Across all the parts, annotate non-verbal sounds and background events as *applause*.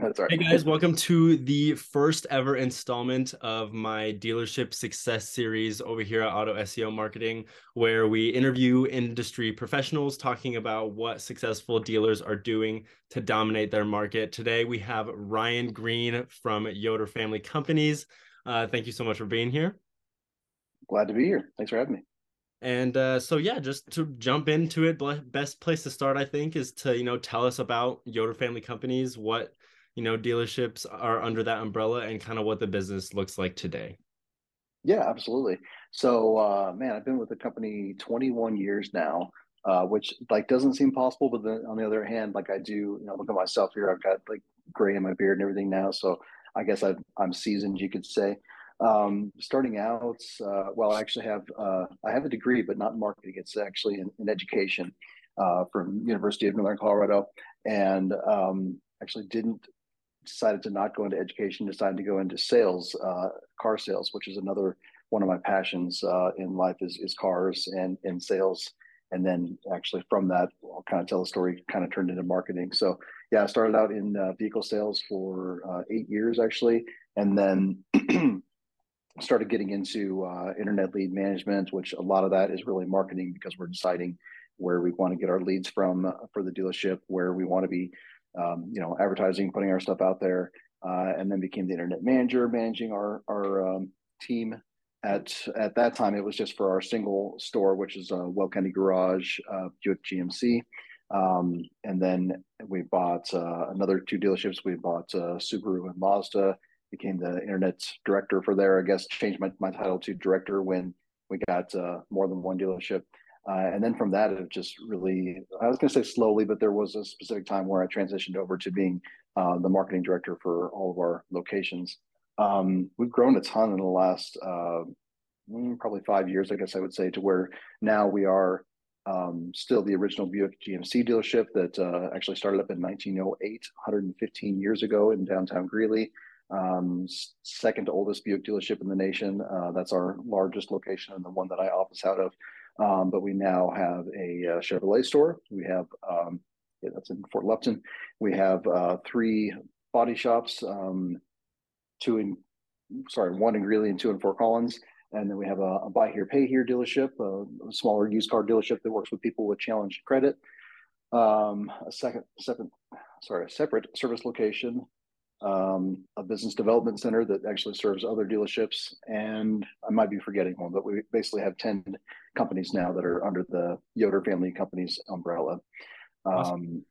That's right. Hey guys, welcome to the first ever installment of my dealership success series over here at Auto SEO Marketing, where we interview industry professionals talking about what successful dealers are doing to dominate their market. Today we have Ryan Green from Yoder Family Companies. Uh, thank you so much for being here. Glad to be here. Thanks for having me. And uh, so yeah, just to jump into it, best place to start, I think, is to you know tell us about Yoder Family Companies, what you know dealerships are under that umbrella, and kind of what the business looks like today. Yeah, absolutely. So, uh, man, I've been with the company 21 years now, uh, which like doesn't seem possible. But then on the other hand, like I do, you know, look at myself here. I've got like gray in my beard and everything now, so I guess i am seasoned, you could say. Um, starting out, uh, well, I actually have uh, I have a degree, but not in marketing. It's actually in, in education uh, from University of Northern Colorado, and um, actually didn't decided to not go into education. Decided to go into sales, uh, car sales, which is another one of my passions uh, in life is is cars and and sales. And then actually from that, I'll kind of tell the story. Kind of turned into marketing. So yeah, I started out in uh, vehicle sales for eight years actually, and then *clears throat* started getting into uh, internet lead management, which a lot of that is really marketing because we're deciding where we want to get our leads from uh, for the dealership, where we want to be, um, you know, advertising, putting our stuff out there, uh, and then became the internet manager, managing our our um, team. At at that time, it was just for our single store, which is a uh, Weld County Garage, uh, Buick GMC. Um, and then we bought uh, another two dealerships. We bought uh, Subaru and Mazda became the internet director for there. I guess changed my, my title to director when we got uh, more than one dealership. Uh, and then from that, it just really, I was going to say slowly, but there was a specific time where I transitioned over to being uh, the marketing director for all of our locations. Um, we've grown a ton in the last uh, mm, probably five years, I guess I would say, to where now we are um, still the original Buick GMC dealership that uh, actually started up in 1908, 115 years ago in downtown Greeley um, second oldest Buick dealership in the nation. Uh, that's our largest location and the one that I office out of. Um, but we now have a, uh, Chevrolet store. We have um, yeah, that's in Fort Lupton. We have uh, three body shops, um, two in sorry, one in Greeley and two in Fort Collins. And then we have a, a buy here, pay here dealership, a, a, smaller used car dealership that works with people with challenge credit. Um, a second, second, sorry, a separate service location um, a business development center that actually serves other dealerships. And I might be forgetting one, but we basically have 10 companies now that are under the Yoder family companies umbrella. Awesome. Um,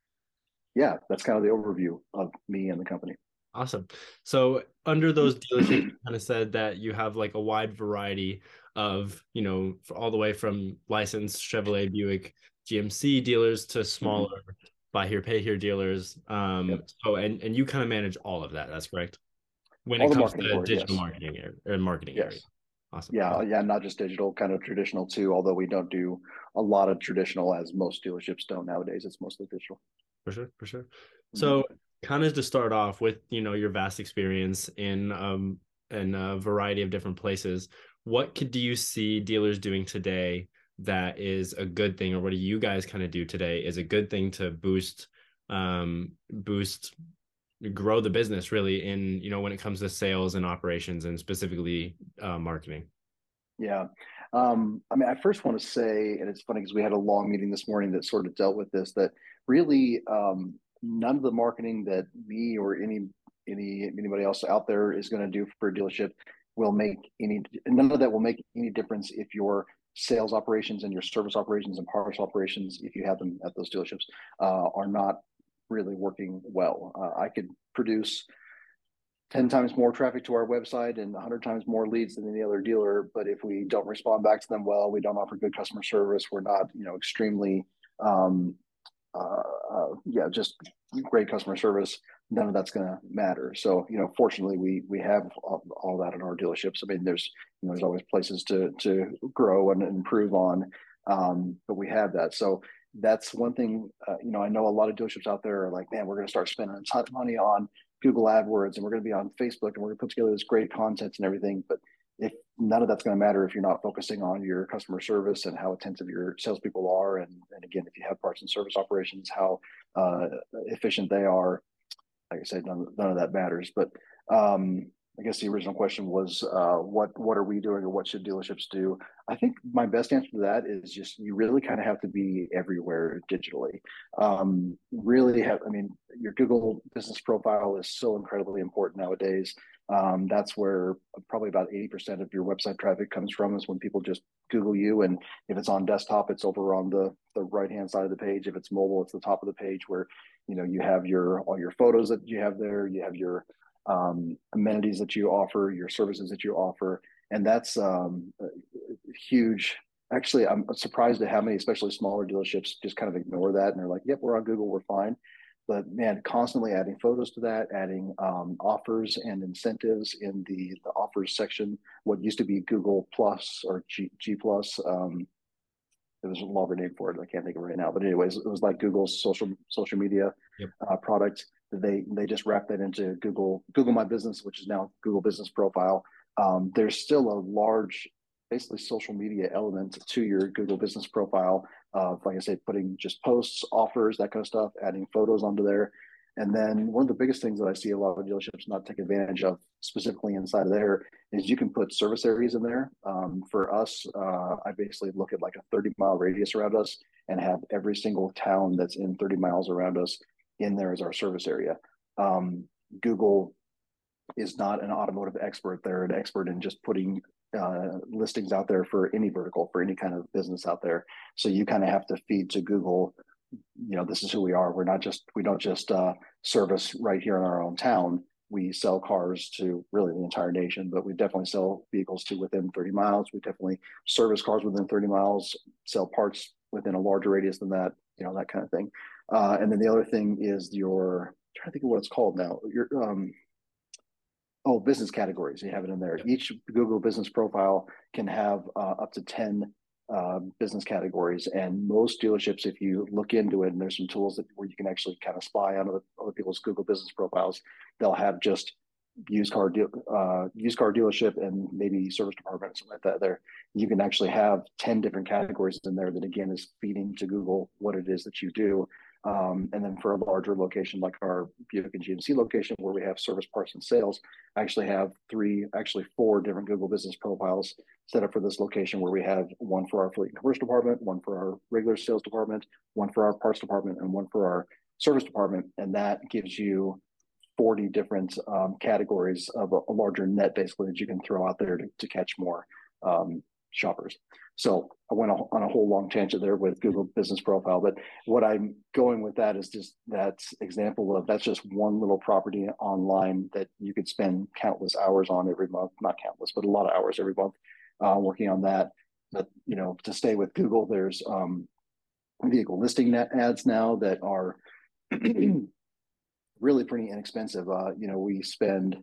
yeah, that's kind of the overview of me and the company. Awesome. So under those *clears throat* dealerships, you kind of said that you have like a wide variety of, you know, all the way from licensed Chevrolet, Buick, GMC dealers to mm-hmm. smaller buy here, pay here dealers. Um, yep. so and and you kind of manage all of that. That's correct. When all it comes to digital yes. marketing or marketing yes. area. Awesome. Yeah, yeah, not just digital, kind of traditional too. Although we don't do a lot of traditional, as most dealerships don't nowadays. It's mostly digital. For sure, for sure. Mm-hmm. So, kind of to start off with, you know, your vast experience in um in a variety of different places, what could do you see dealers doing today that is a good thing or what do you guys kind of do today is a good thing to boost um boost grow the business really in you know when it comes to sales and operations and specifically uh, marketing. Yeah. Um i mean i first want to say and it's funny because we had a long meeting this morning that sort of dealt with this that really um none of the marketing that me or any any anybody else out there is going to do for a dealership will make any none of that will make any difference if you're sales operations and your service operations and parts operations, if you have them at those dealerships, uh, are not really working well. Uh, I could produce 10 times more traffic to our website and 100 times more leads than any other dealer. But if we don't respond back to them well, we don't offer good customer service, we're not, you know, extremely, um, uh, uh yeah, just great customer service, none of that's going to matter. So, you know, fortunately, we we have all, all, that in our dealerships. I mean, there's you know, there's always places to to grow and improve on, um, but we have that. So that's one thing. Uh, you know, I know a lot of dealerships out there are like, man, we're going to start spending a ton of money on Google AdWords, and we're going to be on Facebook, and we're going to put together this great content and everything, but if none of that's going to matter if you're not focusing on your customer service and how attentive your salespeople are, and, and again, if you have parts and service operations, how uh, efficient they are, like I said, none, none of that matters. But um, I guess the original question was, uh, what what are we doing, or what should dealerships do? I think my best answer to that is just you really kind of have to be everywhere digitally. Um, really have, I mean, your Google business profile is so incredibly important nowadays. Um, that's where probably about 80% of your website traffic comes from is when people just Google you. And if it's on desktop, it's over on the, the right hand side of the page. If it's mobile, it's the top of the page where you know you have your all your photos that you have there, you have your um, amenities that you offer, your services that you offer, and that's um, huge. Actually, I'm surprised at how many, especially smaller dealerships, just kind of ignore that and they're like, "Yep, we're on Google, we're fine." But man, constantly adding photos to that, adding um, offers and incentives in the, the offers section. What used to be Google Plus or G, G Plus, um, there was a longer name for it. I can't think of it right now. But anyways, it was like Google's social social media yep. uh, product they they just wrapped that into Google Google My Business, which is now Google Business Profile. Um, there's still a large, basically social media element to your Google Business Profile. Of like I said, putting just posts, offers, that kind of stuff, adding photos onto there. And then one of the biggest things that I see a lot of dealerships not take advantage of, specifically inside of there, is you can put service areas in there. Um, for us, uh, I basically look at like a 30 mile radius around us and have every single town that's in 30 miles around us in there as our service area. Um, Google is not an automotive expert. They're an expert in just putting uh, listings out there for any vertical, for any kind of business out there. So you kind of have to feed to Google. You know, this is who we are. We're not just we don't just uh, service right here in our own town. We sell cars to really the entire nation, but we definitely sell vehicles to within 30 miles. We definitely service cars within 30 miles, sell parts within a larger radius than that, you know, that kind of thing. Uh, and then the other thing is your, I'm trying to think of what it's called now. Your, um, oh, business categories. You have it in there. Each Google business profile can have uh, up to 10 uh, business categories. And most dealerships, if you look into it, and there's some tools that where you can actually kind of spy on other, other people's Google business profiles, they'll have just used car deal, uh, used car dealership and maybe service department or something like that there you can actually have 10 different categories in there that again is feeding to google what it is that you do um, and then for a larger location like our Buick and GMC location where we have service parts and sales, I actually have three, actually four different Google business profiles set up for this location where we have one for our fleet and commercial department, one for our regular sales department, one for our parts department, and one for our service department. And that gives you 40 different um, categories of a, a, larger net basically that you can throw out there to, to catch more um, shoppers. So I went on a whole long tangent there with Google Business Profile, but what I'm going with that is just that example of that's just one little property online that you could spend countless hours on every month, not countless, but a lot of hours every month uh, working on that. But you know, to stay with Google, there's um, vehicle listing net ads now that are *clears throat* really pretty inexpensive. Uh, you know, we spend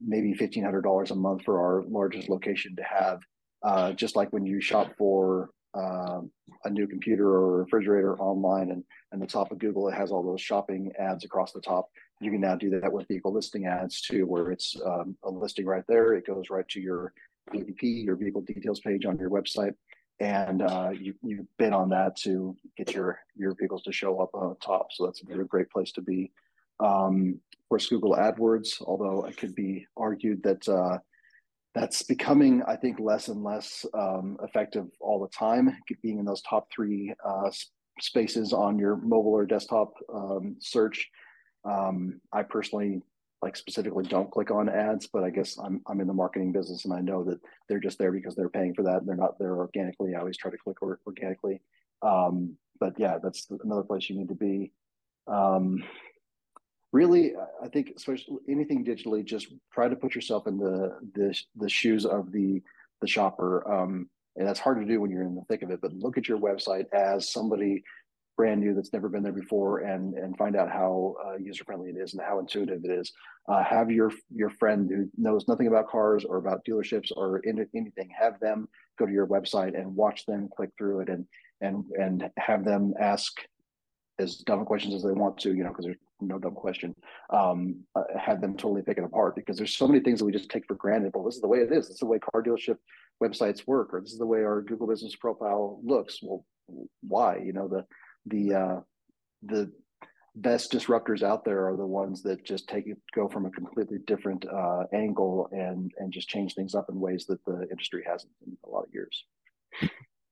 maybe fifteen hundred dollars a month for our largest location to have uh, just like when you shop for uh, a new computer or refrigerator online and, and the top of Google, it has all those shopping ads across the top. You can now do that with vehicle listing ads too, where it's um, a listing right there. It goes right to your VDP, your vehicle details page on your website. And uh, you, you bid on that to get your, your vehicles to show up on top. So that's a great place to be. Um, of course, Google AdWords, although it could be argued that uh, that's becoming, I think, less and less um, effective all the time. Being in those top three uh, spaces on your mobile or desktop um, search. Um, I personally, like specifically, don't click on ads, but I guess I'm I'm in the marketing business and I know that they're just there because they're paying for that. And They're not there organically. I always try to click organically. Um, but yeah, that's another place you need to be. Really i think especially anything digitally just try to put yourself in the the, the shoes of the the shopper um, and that's hard to do when you're in the thick of it but look at your website as somebody brand new that's never been there before and and find out how uh, user friendly it is and how intuitive it is. Uh, have your your friend who knows nothing about cars or about dealerships or in, anything have them go to your website and watch them click through it and and and have them ask as dumb questions as they want to, you know, because there's no dumb question, um, uh, had them totally pick it apart because there's so many things that we just take for granted. Well, this is the way it is. This is the way car dealership websites work, or this is the way our Google business profile looks. Well, why? You know, the the uh, the best disruptors out there are the ones that just take it go from a completely different uh, angle and and just change things up in ways that the industry hasn't in a lot of years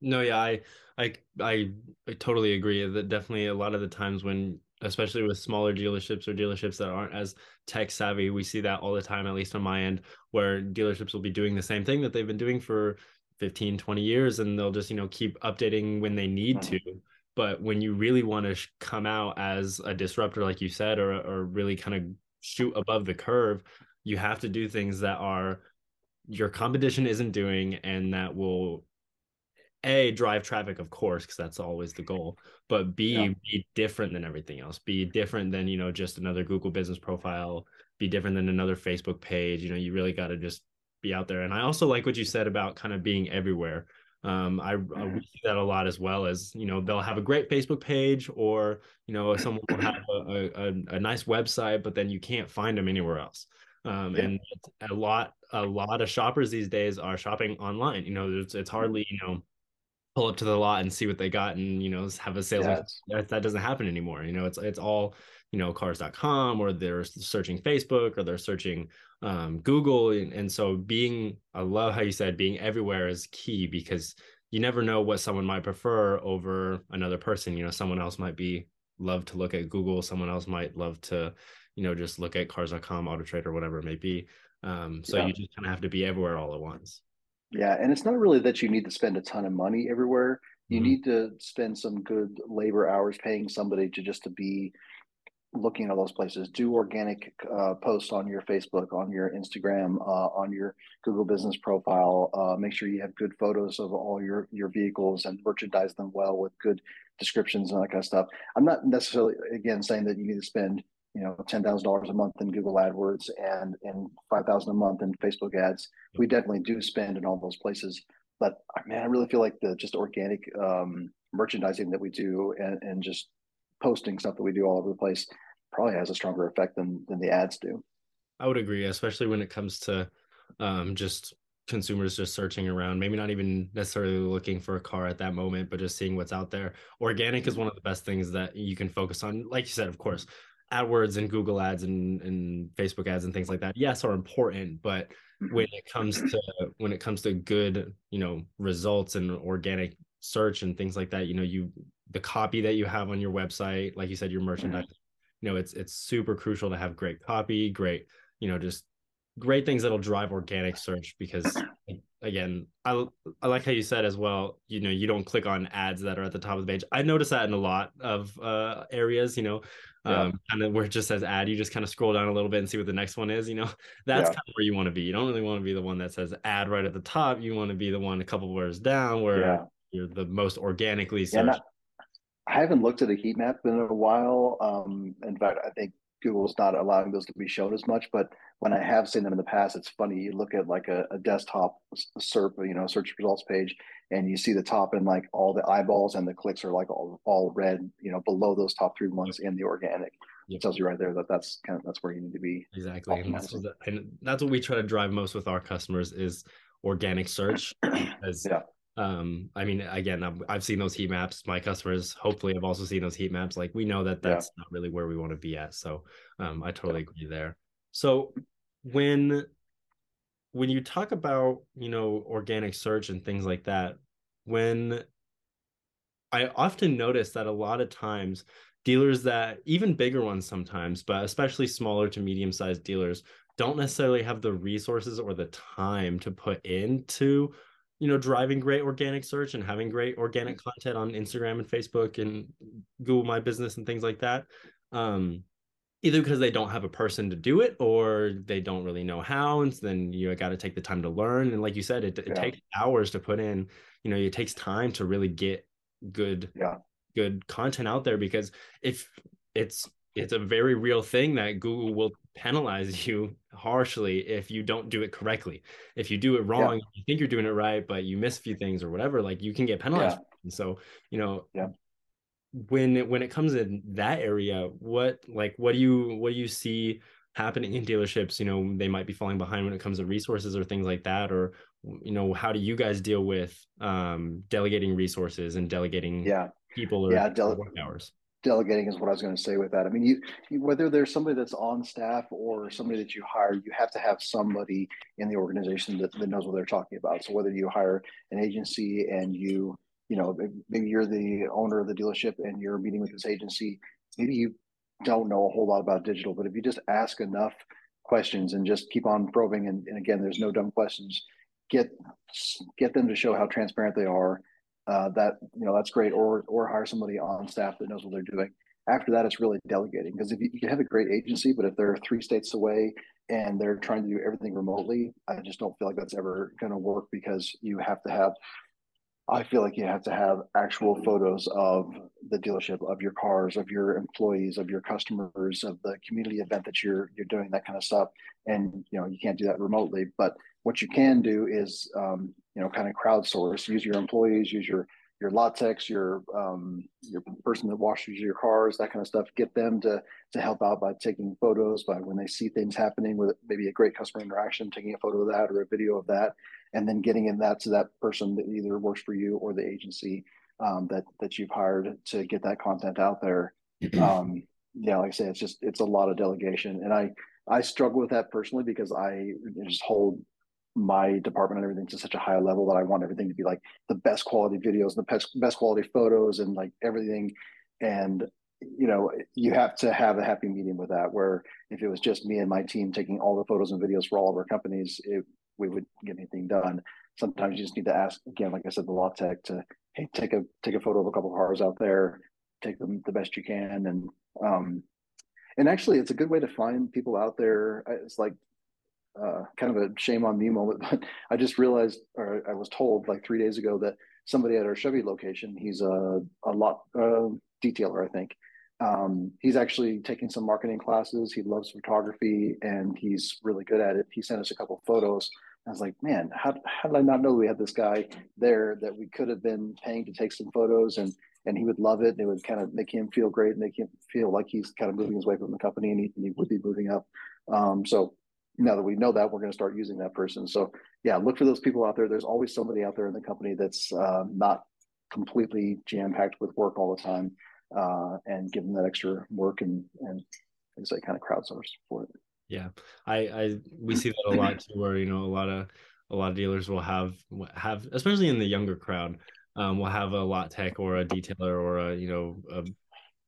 no yeah i i i, I totally agree that definitely a lot of the times when especially with smaller dealerships or dealerships that aren't as tech savvy we see that all the time at least on my end where dealerships will be doing the same thing that they've been doing for 15 20 years and they'll just you know keep updating when they need mm-hmm. to but when you really want to sh- come out as a disruptor, like you said, or or really kind of shoot above the curve, you have to do things that are your competition isn't doing, and that will a drive traffic of course because that's always the goal but b yeah. be different than everything else be different than you know just another google business profile be different than another facebook page you know you really got to just be out there and i also like what you said about kind of being everywhere um, I, I see that a lot as well as you know they'll have a great Facebook page or you know someone will have a, a, a nice website, but then you can't find them anywhere else. Um, yeah. And a lot a lot of shoppers these days are shopping online. You know, it's, it's hardly you know pull up to the lot and see what they got and you know have a sales yes. that, that doesn't happen anymore you know it's it's all you know cars.com or they're searching facebook or they're searching um, Google. And, and so being, I love how you said being everywhere is key because you never know what someone might prefer over another person. You know, someone else might be love to look at Google. Someone else might love to, you know, just look at cars.com, auto trade or whatever it may be. Um, so yeah. you just kind of have to be everywhere all at once. Yeah. And it's not really that you need to spend a ton of money everywhere. You mm-hmm. need to spend some good labor hours paying somebody to just to be looking at those places. Do organic uh, posts on your Facebook, on your Instagram, uh, on your Google Business profile. Uh, make sure you have good photos of all your your vehicles and merchandise them well with good descriptions and that kind of stuff. I'm not necessarily again saying that you need to spend you know ten thousand dollars a month in Google AdWords and and five thousand a month in Facebook ads. We definitely do spend in all those places. But man, I really feel like the just organic um, merchandising that we do and, and just posting stuff that we do all over the place probably has a stronger effect than than the ads do. I would agree, especially when it comes to um, just consumers just searching around, maybe not even necessarily looking for a car at that moment, but just seeing what's out there. Organic is one of the best things that you can focus on. Like you said, of course, AdWords and Google ads and, and Facebook ads and things like that, yes, are important. But mm-hmm. when it comes to when it comes to good, you know, results and organic search and things like that, you know, you the copy that you have on your website, like you said, your merchandise, you know, it's it's super crucial to have great copy, great, you know, just great things that'll drive organic search because again, I I like how you said as well, you know, you don't click on ads that are at the top of the page. I notice that in a lot of uh areas, you know, yeah. um kind of where it just says ad, you just kind of scroll down a little bit and see what the next one is, you know. *laughs* That's yeah. kind of where you want to be. You don't really want to be the one that says ad right at the top. You want to be the one a couple words down where yeah. you're the most organically searched. I haven't looked at a heat map in a while. Um, in fact, I think Google's not allowing those to be shown as much. But when I have seen them in the past, it's funny. You look at like a, a desktop SERP, you know, search results page, and you see the top and like all the eyeballs and the clicks are like all, all red, you know, below those top three ones in the organic. Yep. It tells you right there that that's kind of that's where you need to be. Exactly, and that's, the, and that's what we try to drive most with our customers is organic search. As yeah um i mean again I've, I've, seen those heat maps. My customers hopefully have also seen those heat maps. Like we know that that's yeah. not really where we want to be at so um i totally agree there. So when when you talk about you know organic search and things like that when i often notice that a lot of times dealers that even bigger ones sometimes but especially smaller to medium sized dealers don't necessarily have the resources or the time to put into you know driving great organic search and having great organic content on instagram and facebook and google my business and things like that um either because they don't have a person to do it or they don't really know how and so then you got to take the time to learn. And like you said it, it yeah. takes hours to put in you know it takes time to really get good yeah. good content out there because if it's it's a very real thing that Google will penalize *laughs* you harshly if you don't do it correctly. If you do it wrong, yeah. you think you're doing it right, but you miss a few things or whatever, like you can get penalized. Yeah. So, you know, yeah. when when it comes in that area, what like what do you what do you see happening in dealerships? You know, they might be falling behind when it comes to resources or things like that, or you know, how do you guys deal with um delegating resources and delegating yeah people or, yeah, dele- work hours? Delegating is what I was going to say with that. I mean, you, you, whether there's somebody that's on staff or somebody that you hire, you have to have somebody in the organization that, that knows what they're talking about. So whether you hire an agency and you, you know, maybe you're the owner of the dealership and you're meeting with this agency, maybe you don't know a whole lot about digital, but if you just ask enough questions and just keep on probing, and, and again, there's no dumb questions, get get them to show how transparent they are uh, that you know that's great or or hire somebody on staff that knows what they're doing. After that it's really delegating because if you, you, can have a great agency but if they're three states away and they're trying to do everything remotely i just don't feel like that's ever going to work because you have to have i feel like you have to have actual photos of the dealership of your cars of your employees of your customers of the community event that you're you're doing that kind of stuff. And you know you can't do that remotely but what you can do is um, you know kind of crowdsource. Use your employees use your your techs your um, your person that washes your cars that kind of stuff. Get them to to help out by taking photos by when they see things happening with maybe a great customer interaction taking a photo of that or a video of that and then getting in that to that person that either works for you or the agency um, that that you've hired to get that content out there. Um, yeah like i say it's just it's a lot of delegation and i i struggle with that personally because i just hold my department and everything to such a high level that I want everything to be like the best quality videos, the best best quality photos, and like everything. And you know, you have to have a happy medium with that. Where if it was just me and my team taking all the photos and videos for all of our companies, it, we would get anything done. Sometimes you just need to ask again, like I said, the law tech to hey, take a take a photo of a couple of cars out there, take them the best you can, and um, and actually, it's a good way to find people out there. It's like uh, kind of a shame on me moment, *laughs* but I just realized, or I was told like three days ago that somebody at our Chevy location, he's a, a lot uh, detailer, I think. Um, he's actually taking some marketing classes. He loves photography and he's really good at it. He sent us a couple photos. I was like, man, how, how did I not know we had this guy there that we could have been paying to take some photos and and he would love it. And it would kind of make him feel great, make him feel like he's kind of moving his way from the company, and he, and he would be moving up. Um, so now that we know that, we're going to start using that person. So yeah, look for those people out there. There's always somebody out there in the company that's uh, not completely jam packed with work all the time, uh, and give them that extra work and and like I kind of crowdsource for it. Yeah, I I we see that a lot too, where you know a lot of a lot of dealers will have have especially in the younger crowd, um, will have a lot tech or a detailer or a you know a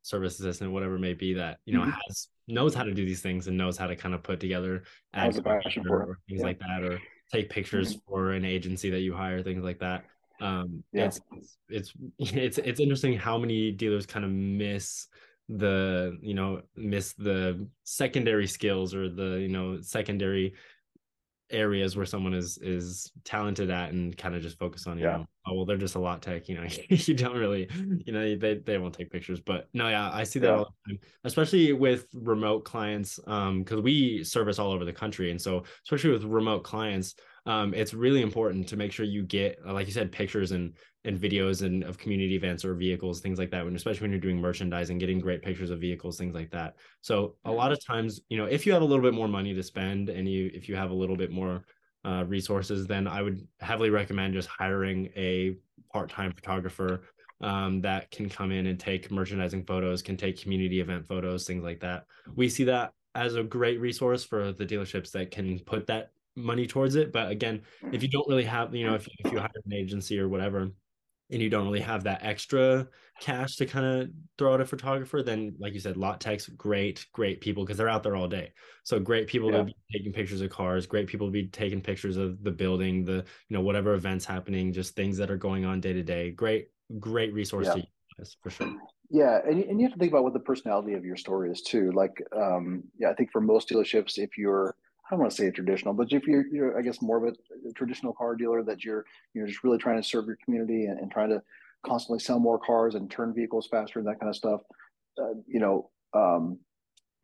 service assistant, whatever it may be, that you know mm-hmm. has knows how to do these things and knows how to kind of put together ads or, or things yeah. like that, or take pictures mm-hmm. for an agency that you hire, things like that. Um, yeah. it's, it's it's *laughs* it's interesting how many dealers kind of miss the you know miss the secondary skills or the you know secondary areas where someone is is talented at and kind of just focus on you yeah. know oh well they're just a lot tech you know *laughs* you don't really you know they, they won't take pictures but no yeah i see that yeah. all the time especially with remote clients um because we service all over the country and so especially with remote clients um, it's really important to make sure you get, like you said, pictures and and videos and of community events or vehicles, things like that. When especially when you're doing merchandising, getting great pictures of vehicles, things like that. So a lot of times, you know, if you have a little bit more money to spend and you if you have a little bit more uh, resources, then I would heavily recommend just hiring a part-time photographer um, that can come in and take merchandising photos, can take community event photos, things like that. We see that as a great resource for the dealerships that can put that money towards it. But again, if you don't really have, you know, if, if you hire an agency or whatever, and you don't really have that extra cash to kind of throw at a photographer, then like you said, lot techs, great, great people because they're out there all day. So great people yeah. to be taking pictures of cars, great people to be taking pictures of the building, the you know whatever events happening, just things that are going on day to day. Great, great resource yeah. to use for sure. Yeah, and and you have to think about what the personality of your store is too. Like, um, yeah, I think for most dealerships, if you're I don't want to say a traditional, but if you're, you're I guess, more of a, a, traditional car dealer that you're, you're just really trying to serve your community and, and trying to constantly sell more cars and turn vehicles faster and that kind of stuff. Uh, you know, um,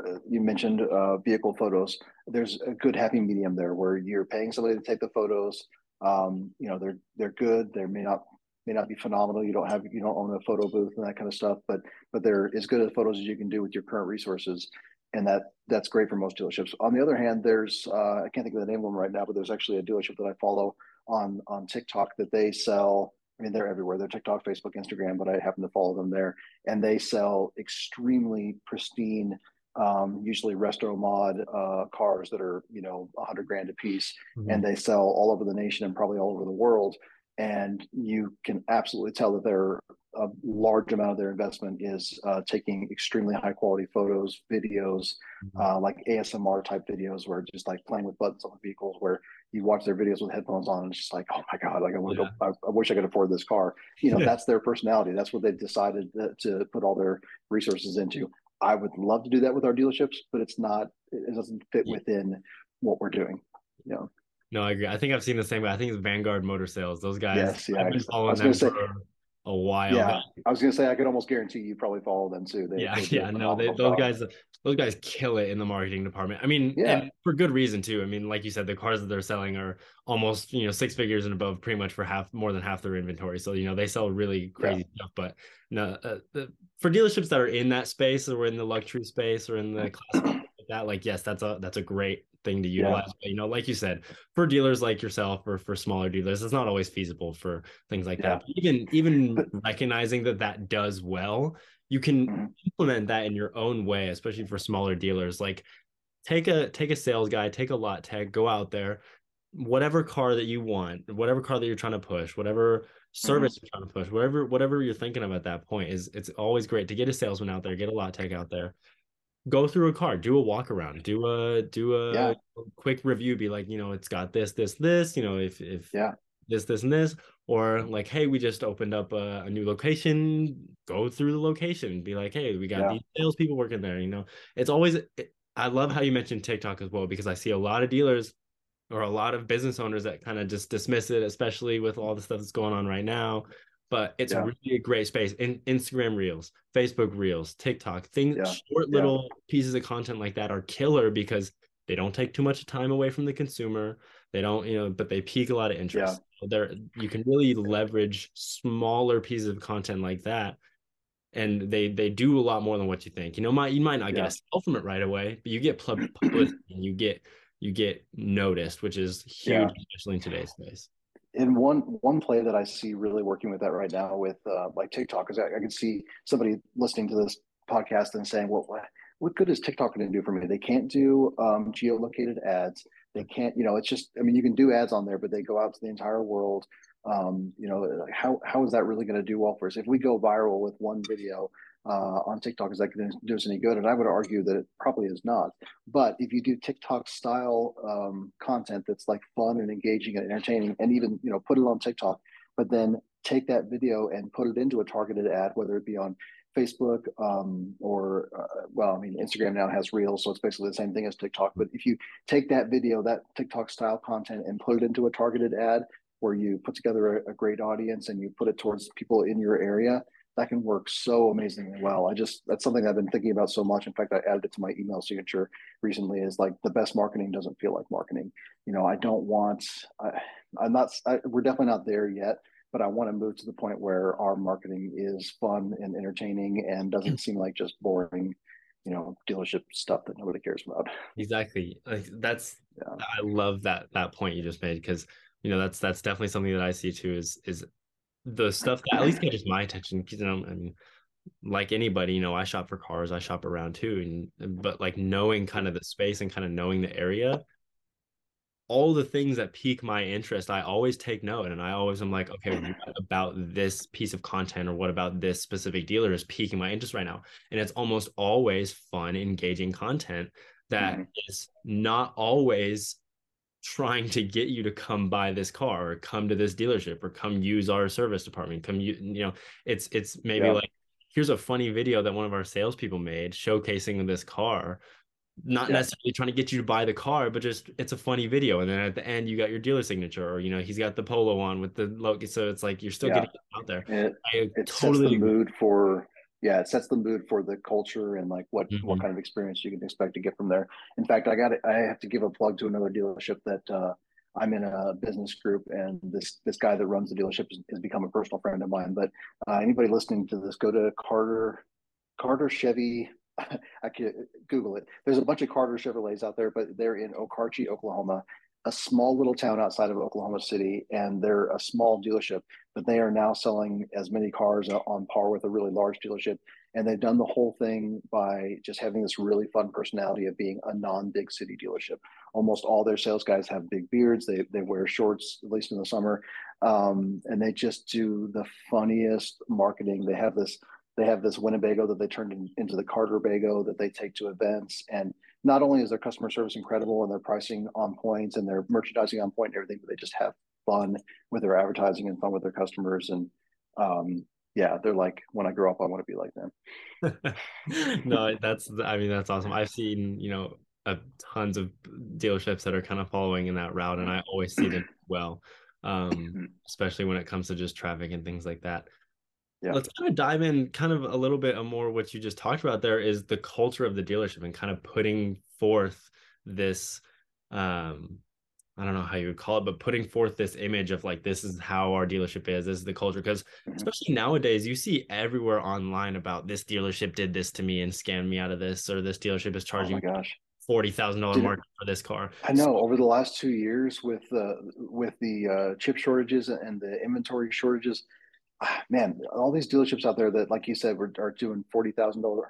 uh, you mentioned uh, vehicle photos. There's a good happy medium there where you're paying somebody to take the photos. Um, you know, they're they're good. They may not may not be phenomenal. You don't have you don't own a photo booth and that kind of stuff, but but they're as good as photos as you can do with your current resources and that that's great for most dealerships. On the other hand, there's uh, I can't think of the name of them right now, but there's actually a dealership that I follow on on TikTok that they sell I mean, they're everywhere. They're TikTok, Facebook, Instagram, but I happen to follow them there, and they sell extremely pristine, um, usually resto mod uh, cars that are you know a hundred grand a piece, mm-hmm. and they sell all over the nation and probably all over the world. And you can absolutely tell that they're a large amount of their investment is uh, taking extremely high quality photos, videos, mm-hmm. uh, like ASMR type videos, where just like playing with buttons on the vehicles, where you watch their videos with headphones on, and it's just like, oh my god, like I want to yeah. go. I, I, wish I could afford this car. You know, that's their personality. That's what they've decided to, to put all their resources into. I would love to do that with our dealerships, but it's not. It doesn't fit yeah. within what we're doing. You know. No, I agree. I think I've seen the same. I think it's Vanguard Motor Sales. Those guys. Yes, yeah. I've been following them say, for a while. Yeah, I was gonna say I could almost guarantee you probably follow them too. They, yeah, *laughs* yeah, no, they, those guys, those guys kill it in the marketing department. I mean, yeah. for good reason too. I mean, like you said, the cars that they're selling are almost you know six figures and above, pretty much for half more than half their inventory. So you know they sell really crazy yeah. stuff. But no, uh, the, for dealerships that are in that space or in the luxury space or in the *clears throat* class that, like yes, that's a that's a great thing to utilize. Yeah. But you know, like you said, for dealers like yourself or for smaller dealers, it's not always feasible for things like yeah. that. But even even recognizing that that does well, you can mm-hmm. implement that in your own way, especially for smaller dealers. Like take a take a sales guy, take a lot tech, go out there, whatever car that you want, whatever car that you're trying to push, whatever mm-hmm. service mm-hmm. you're trying to push, whatever whatever you're thinking of at that point is it's always great to get a salesman out there, get a lot tech out there go through a car, do a walk around, do a do a yeah. quick review, be like, you know, it's got this, this, this, you know, if if yeah, this, this, and this, or like, hey, we just opened up a, a new location, go through the location, be like, hey, we got yeah. these salespeople working there, you know. It's always I love how you mentioned TikTok as well, because I see a lot of dealers or a lot of business owners that kind of just dismiss it, especially with all the stuff that's going on right now but it's yeah. really a great space. In Instagram Reels, Facebook Reels, TikTok, things, yeah. short little yeah. pieces of content like that are killer because they don't take too much time away from the consumer. They don't, you know, but they pique a lot of interest. Yeah. There, you can really leverage smaller pieces of content like that, and they they do a lot more than what you think. You know, might you might not get a sale from it right away, but you get publicity and you get you get noticed, which is huge, especially in today's space in one one play that I see really working with that right now with uh, like TikTok is I, I can see somebody listening to this podcast and saying, "Well, what, what good is TikTok going to do for me? They can't do um, geolocated ads. They can't, you know, it's just. I mean, you can do ads on there, but they go out to the entire world. Um, you know, how how is that really going to do well for us? If we go viral with one video, uh, on TikTok is that going to do us any good? And I would argue that it probably is not. But if you do TikTok style um, content that's like fun and engaging and entertaining, and even you know put it on TikTok, but then take that video and put it into a targeted ad, whether it be on Facebook um, or uh, well, I mean Instagram now has Reels, so it's basically the same thing as TikTok. But if you take that video, that TikTok style content, and put it into a targeted ad where you put together a, a great audience and you put it towards people in your area that can work so amazingly well. I just that's something I've been thinking about so much. In fact, I added it to my email signature recently. Is like the best marketing doesn't feel like marketing. You know, I don't want. I, I'm not. I, we're definitely not there yet. But I want to move to the point where our marketing is fun and entertaining and doesn't seem like just boring, you know, dealership stuff that nobody cares about. Exactly. Like that's. Yeah. I love that that point you just made because you know that's that's definitely something that I see too. Is is the stuff that at least catches my attention because you know I mean like anybody you know I shop for cars I shop around too and but like knowing kind of the space and kind of knowing the area all the things that pique my interest I always take note and I always am like okay what *laughs* about this piece of content or what about this specific dealer is piquing my interest right now and it's almost always fun engaging content that mm-hmm. is not always trying to get you to come buy this car or come to this dealership or come use our service department come you you know it's it's maybe yeah. like here's a funny video that one of our salespeople made showcasing this car not yeah. necessarily trying to get you to buy the car but just it's a funny video and then at the end you got your dealer signature or you know he's got the polo on with the logo so it's like you're still yeah. getting out there it, it totally sets the mood for yeah, it sets the mood for the culture and like what mm-hmm. what kind of experience you can expect to get from there. In fact, I got I have to give a plug to another dealership that uh, I'm in a business group, and this this guy that runs the dealership has, has become a personal friend of mine. But uh, anybody listening to this, go to Carter Carter Chevy. *laughs* I can Google it. There's a bunch of Carter Chevrolets out there, but they're in Okarche, Oklahoma. A small little town outside of Oklahoma City, and they're a small dealership, but they are now selling as many cars on par with a really large dealership. And they've done the whole thing by just having this really fun personality of being a non-big city dealership. Almost all their sales guys have big beards. They they wear shorts at least in the summer, um, and they just do the funniest marketing. They have this they have this Winnebago that they turned in, into the Carter Bago that they take to events and not only is their customer service incredible and their pricing on point and their merchandising on point and everything, but they just have fun with their advertising and fun with their customers. And um, yeah, they're like, when I grow up, I want to be like them. *laughs* no, that's, I mean, that's awesome. I've seen, you know, a tons of dealerships that are kind of following in that route, and I always see them well, um, mm-hmm. especially when it comes to just traffic and things like that yeah. let's kind of dive in kind of a little bit more what you just talked about there is the culture of the dealership and kind of putting forth this um I don't know how you would call it, but putting forth this image of like this is how our dealership is, this is the culture. Because mm-hmm. especially nowadays, you see everywhere online about this dealership did this to me and scammed me out of this, or this dealership is oh charging oh gosh. forty thousand dollar market for this car. I know so, over the last two years with uh, with the uh, chip shortages and the inventory shortages, *sighs* man, all these dealerships out there that, like you said, were, are doing forty thousand dollars,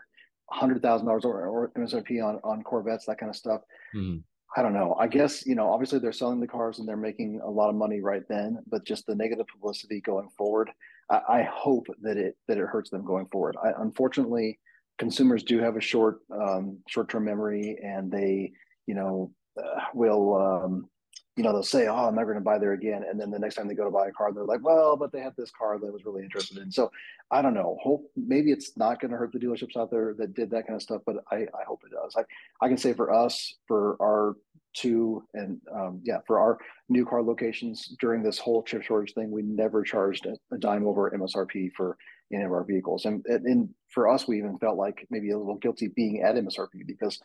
hundred thousand dollars or, MSRP on on Corvettes, that kind of stuff. Mm-hmm. I don't know. I guess you know, obviously they're selling the cars and they're making a lot of money right then, but just the negative publicity going forward, I, I hope that it that it hurts them going forward. I, unfortunately, consumers do have a short um, short term memory, and they you know uh, will um, you know, they'll say, "Oh, I'm never going to buy there again," and then the next time they go to buy a car, they're like, "Well, but they have this car that I was really interested in." So, I don't know. Hope maybe it's not going to hurt the dealerships out there that did that kind of stuff, but I, I hope it does. I, I can say for us, for our two and um, yeah, for our new car locations during this whole chip shortage thing, we never charged a, a dime over MSRP for any of our vehicles, and and for us, we even felt like maybe a little guilty being at MSRP because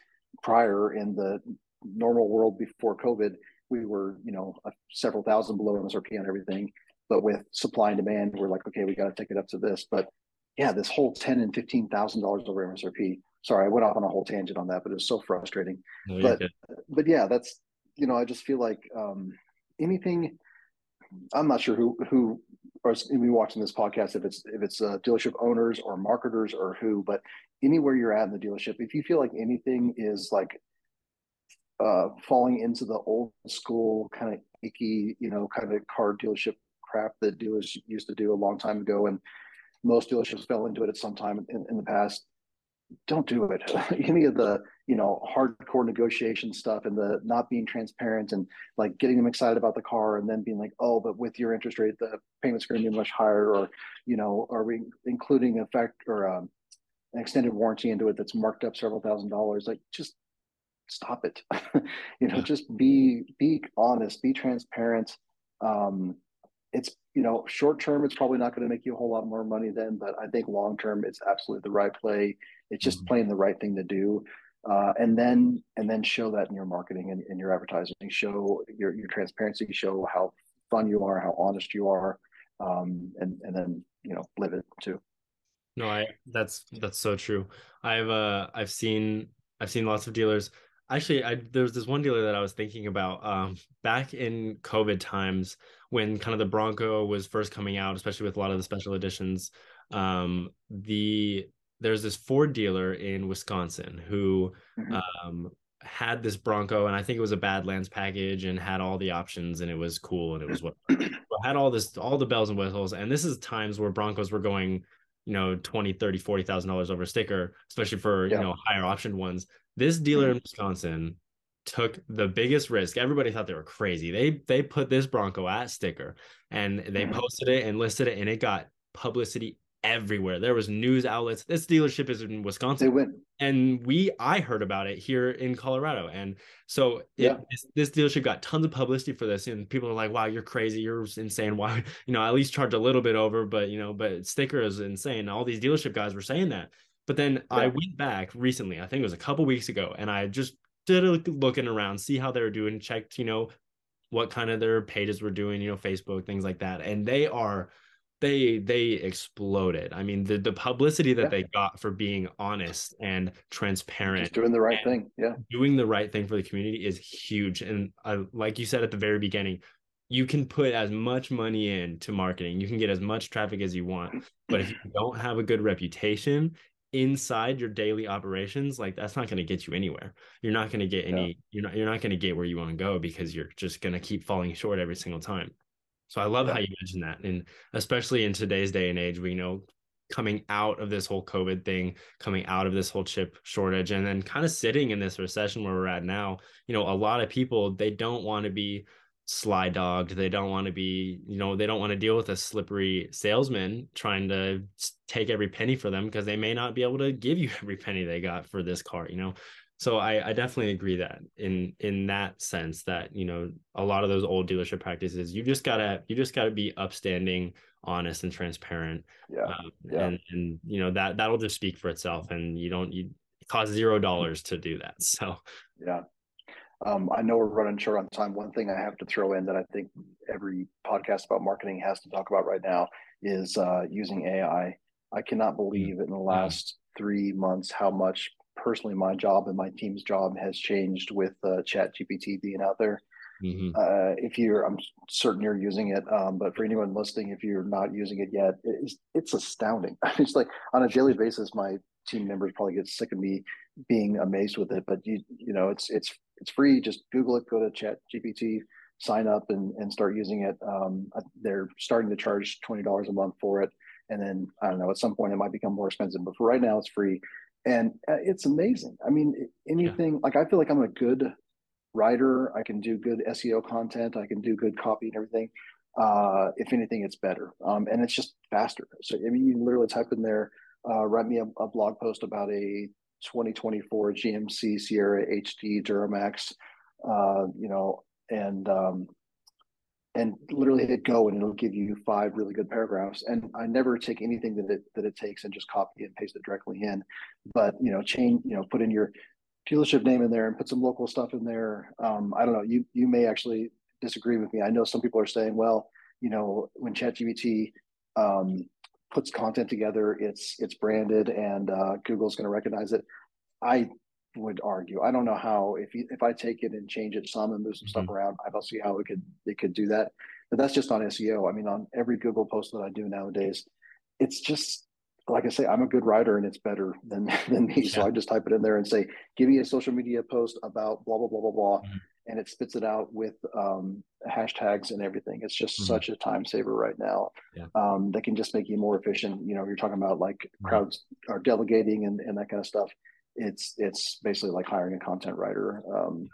prior in the normal world before COVID we were, you know, several thousand below MSRP on everything. But with supply and demand, we're like, okay, we got to take it up to this. But yeah, this whole ten and fifteen thousand dollars over MSRP. Sorry, I went off on a whole tangent on that, but it was so frustrating. No, but but yeah, that's you know, I just feel like um, anything. I'm not sure who who are be watching this podcast if it's if it's uh, dealership owners or marketers or who, but anywhere you're at in the dealership, if you feel like anything is like uh, falling into the old school kind of icky, you know, kind of car dealership crap that dealers used to do a long time ago, and most dealerships fell into it at some time in, in the past. Don't do it. *laughs* Any of the you know hardcore negotiation stuff and the not being transparent and like getting them excited about the car and then being like, oh, but with your interest rate, the payment's going to be much higher, or you know, are we including effect or um, an extended warranty into it that's marked up several thousand dollars? Like, just stop it. *laughs* You know just be be honest be transparent. Um it's you know short term it's probably not going to make you a whole lot more money then but i think long term it's absolutely the right play. It's just mm-hmm. playing the right thing to do. Uh, and then and then show that in your marketing and, and your advertising. Show your, your transparency. Show how fun you are how honest you are um, and and then you know live it too. No i that's that's so true. I've uh i've seen i've seen lots of dealers actually I there's this one dealer that I was thinking about um back in COVID times when kind of the Bronco was first coming out, especially with a lot of the special editions. Um the there's this Ford dealer in Wisconsin who mm-hmm. um had this Bronco and I think it was a Badlands package and had all the options and it was cool and it was what *clears throat* had all this all the bells and whistles and this is times where Broncos were going you know 20 30 40 thousand dollars over sticker especially for yeah. you know higher option ones this dealer in mm-hmm. Wisconsin took the biggest risk. Everybody thought they were crazy. They they put this Bronco at sticker and they mm-hmm. posted it and listed it and it got publicity everywhere. There was news outlets. This dealership is in Wisconsin. They went. And we I heard about it here in Colorado. And so it, yeah. this, this, dealership got tons of publicity for this. And people are like, wow, you're crazy. You're insane. Why, you know, at least charge a little bit over, but you know, but sticker is insane. All these dealership guys were saying that. But then yeah. I went back recently, I think it was a couple weeks ago, and I just did a looking around, see how they were doing, checked, you know, what kind of their pages were doing, you know, Facebook, things like that. And they are they they exploded. I mean, the the publicity that Yeah. they got for being honest and transparent, Just doing the right thing. Yeah. doing the right thing for the community is huge. And uh, like you said at the very beginning, you can put as much money into marketing, you can get as much traffic as you want, but if you don't have a good reputation inside your daily operations, like that's not going to get you anywhere. You're not going to get any. Yeah. You're not. You're not going to get where you want to go because you're just going to keep falling short every single time. So I love Yeah. how you mentioned that, and especially in today's day and age, we know coming out of this whole COVID thing, coming out of this whole chip shortage, and then kind of sitting in this recession where we're at now, you know, a lot of people they don't want to be sly dogged. They don't want to be, you know, they don't want to deal with a slippery salesman trying to take every penny for them because they may not be able to give you *laughs* every penny they got for this car, you know. So I, I definitely agree that in in that sense that you know a lot of those old dealership practices you just gotta you just gotta be upstanding, honest and transparent Yeah. um, Yeah. and and you know that that'll just speak for itself and you don't you it costs zero dollars to do that *laughs* so Yeah. Um, I know we're running short on time. One thing I have to throw in that I think every podcast about marketing has to talk about right now is uh, using AI. I cannot believe in the last three months how much personally my job and my team's job has changed with uh, Chat GPT being out there. mhm. Uh, if you're, I'm certain you're using it, um, but for anyone listening, if you're not using it yet, it's, it's astounding. *laughs* It's like on a daily basis, my team members probably get sick of me being amazed with it. But you, you know, it's it's it's free. Just Google it, go to Chat GPT, sign up, and and start using it. Um, they're starting to charge twenty dollars a month for it, and then I don't know. At some point, it might become more expensive, but for right now, it's free, and uh, it's amazing. I mean, anything like I feel like I'm a good writer. I can do good SEO content. I can do good copy and everything. Uh, if anything, it's better. Um, and it's just faster. So I mean, you can literally type in there, uh, write me a, a blog post about a 2024 GMC Sierra HD Duramax, uh, you know, and um, and literally hit go, and it'll give you five really good paragraphs. And I never take anything that it that it takes and just copy and paste it directly in, but you know, change, you know, put in your dealership name in there and put some local stuff in there. Um, I don't know. You you may actually disagree with me. I know some people are saying, well, you know, when ChatGPT um, puts content together, it's it's branded and uh, Google's going to recognize it. I would argue. I don't know how if you, if I take it and change it some and move some stuff Mhm. around, I don't see how it could it could do that. But that's just on SEO. I mean, on every Google post that I do nowadays, it's just like I say, I'm a good writer and it's better than *laughs* than me. So I just type it in there and say, give me a social media post about blah blah blah blah blah, Mhm. And it spits it out with um, hashtags and everything. It's just Mhm. such a time saver right now. Yeah. Um, that can just make you more efficient. You know, you're talking about like crowds are delegating and, and that kind of stuff. It's it's basically like hiring a content writer um,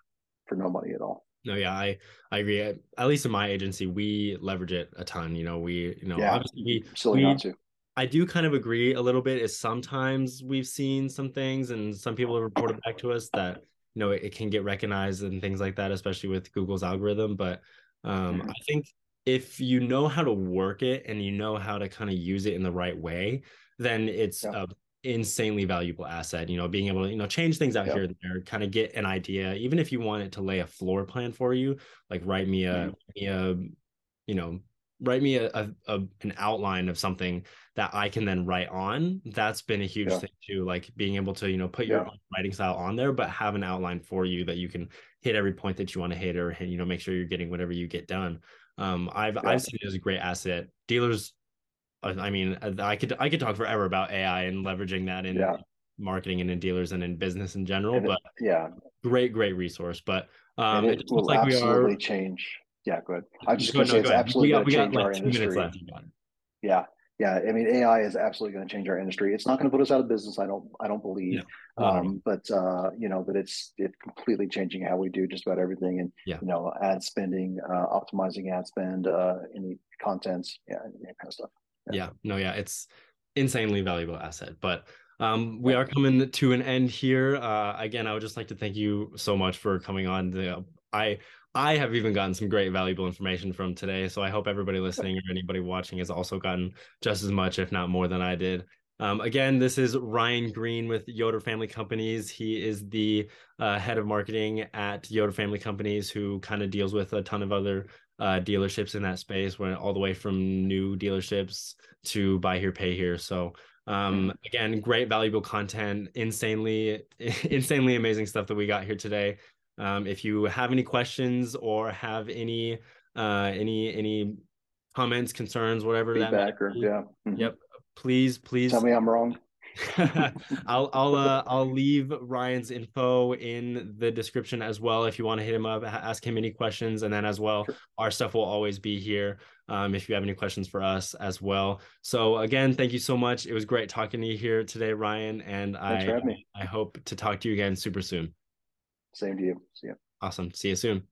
for no money at all. no yeah i i agree at at least in my agency we leverage it a ton you know we you know Yeah. obviously we, Silly we not to. I do kind of agree a little bit. Is sometimes we've seen some things, and some people have reported back to us that you know it, it can get recognized and things like that, especially with Google's algorithm. But um, Mhm. I think if you know how to work it and you know how to kind of use it in the right way, then it's Yeah. a insanely valuable asset. You know, being able to you know change things out Yeah. here and there, kind of get an idea, even if you want it to lay a floor plan for you, like write me a, Mhm. me a you know write me a, a, a an outline of something that I can then write on. That's been a huge Yeah. thing too, like being able to, you know, put your Yeah. own writing style on there, but have an outline for you that you can hit every point that you want to hit or you know, make sure you're getting whatever you get done. Um, I've Yeah. I've seen it as a great asset. Dealers, uh, I mean, I could I could talk forever about AI and leveraging that in marketing and in dealers and in business in general, And it- but Yeah, great, great resource. But um, and it it will looks like we are. change. Yeah, go ahead. I was just Go- going to say it's ahead. absolutely going to change like our industry. left. You got it. Yeah, yeah. I mean, AI is absolutely going to change our industry. It's not going to put us out of business. I don't. I don't believe. No, not at um, but uh, you know, but it's it's completely changing how we do just about everything, and Yeah. you know, ad spending, uh, optimizing ad spend, uh, any contents, yeah, any kind of stuff. yeah no yeah it's insanely valuable asset but um we are coming to an end here uh again i would just like to thank you so much for coming on the i i have even gotten some great valuable information from today so i hope everybody listening or anybody watching has also gotten just as much if not more than i did Um, again, this is Ryan Green with Yoder Family Companies. He is the uh, head of marketing at Yoder Family Companies, who kind of deals with a ton of other uh, dealerships in that space, where all the way from new dealerships to buy here, pay here. So um, mm-hmm. again, great valuable content, insanely, *laughs* insanely amazing stuff that we got here today. Um, if you have any questions or have any uh, any any comments, concerns, whatever Feedback that or, yeah. Mm-hmm. Yep. Please, please tell me I'm wrong. *laughs* I'll I'll uh, *laughs* I'll leave Ryan's info in the description as well if you want to hit him up, ask him any questions, and then as well, sure. our stuff will always be here um, if you have any questions for us as well. So again, thank you so much. It was great talking to you here today, Ryan, and Thanks I I hope to talk to you again super soon. Same to you. See you. Awesome. See you soon.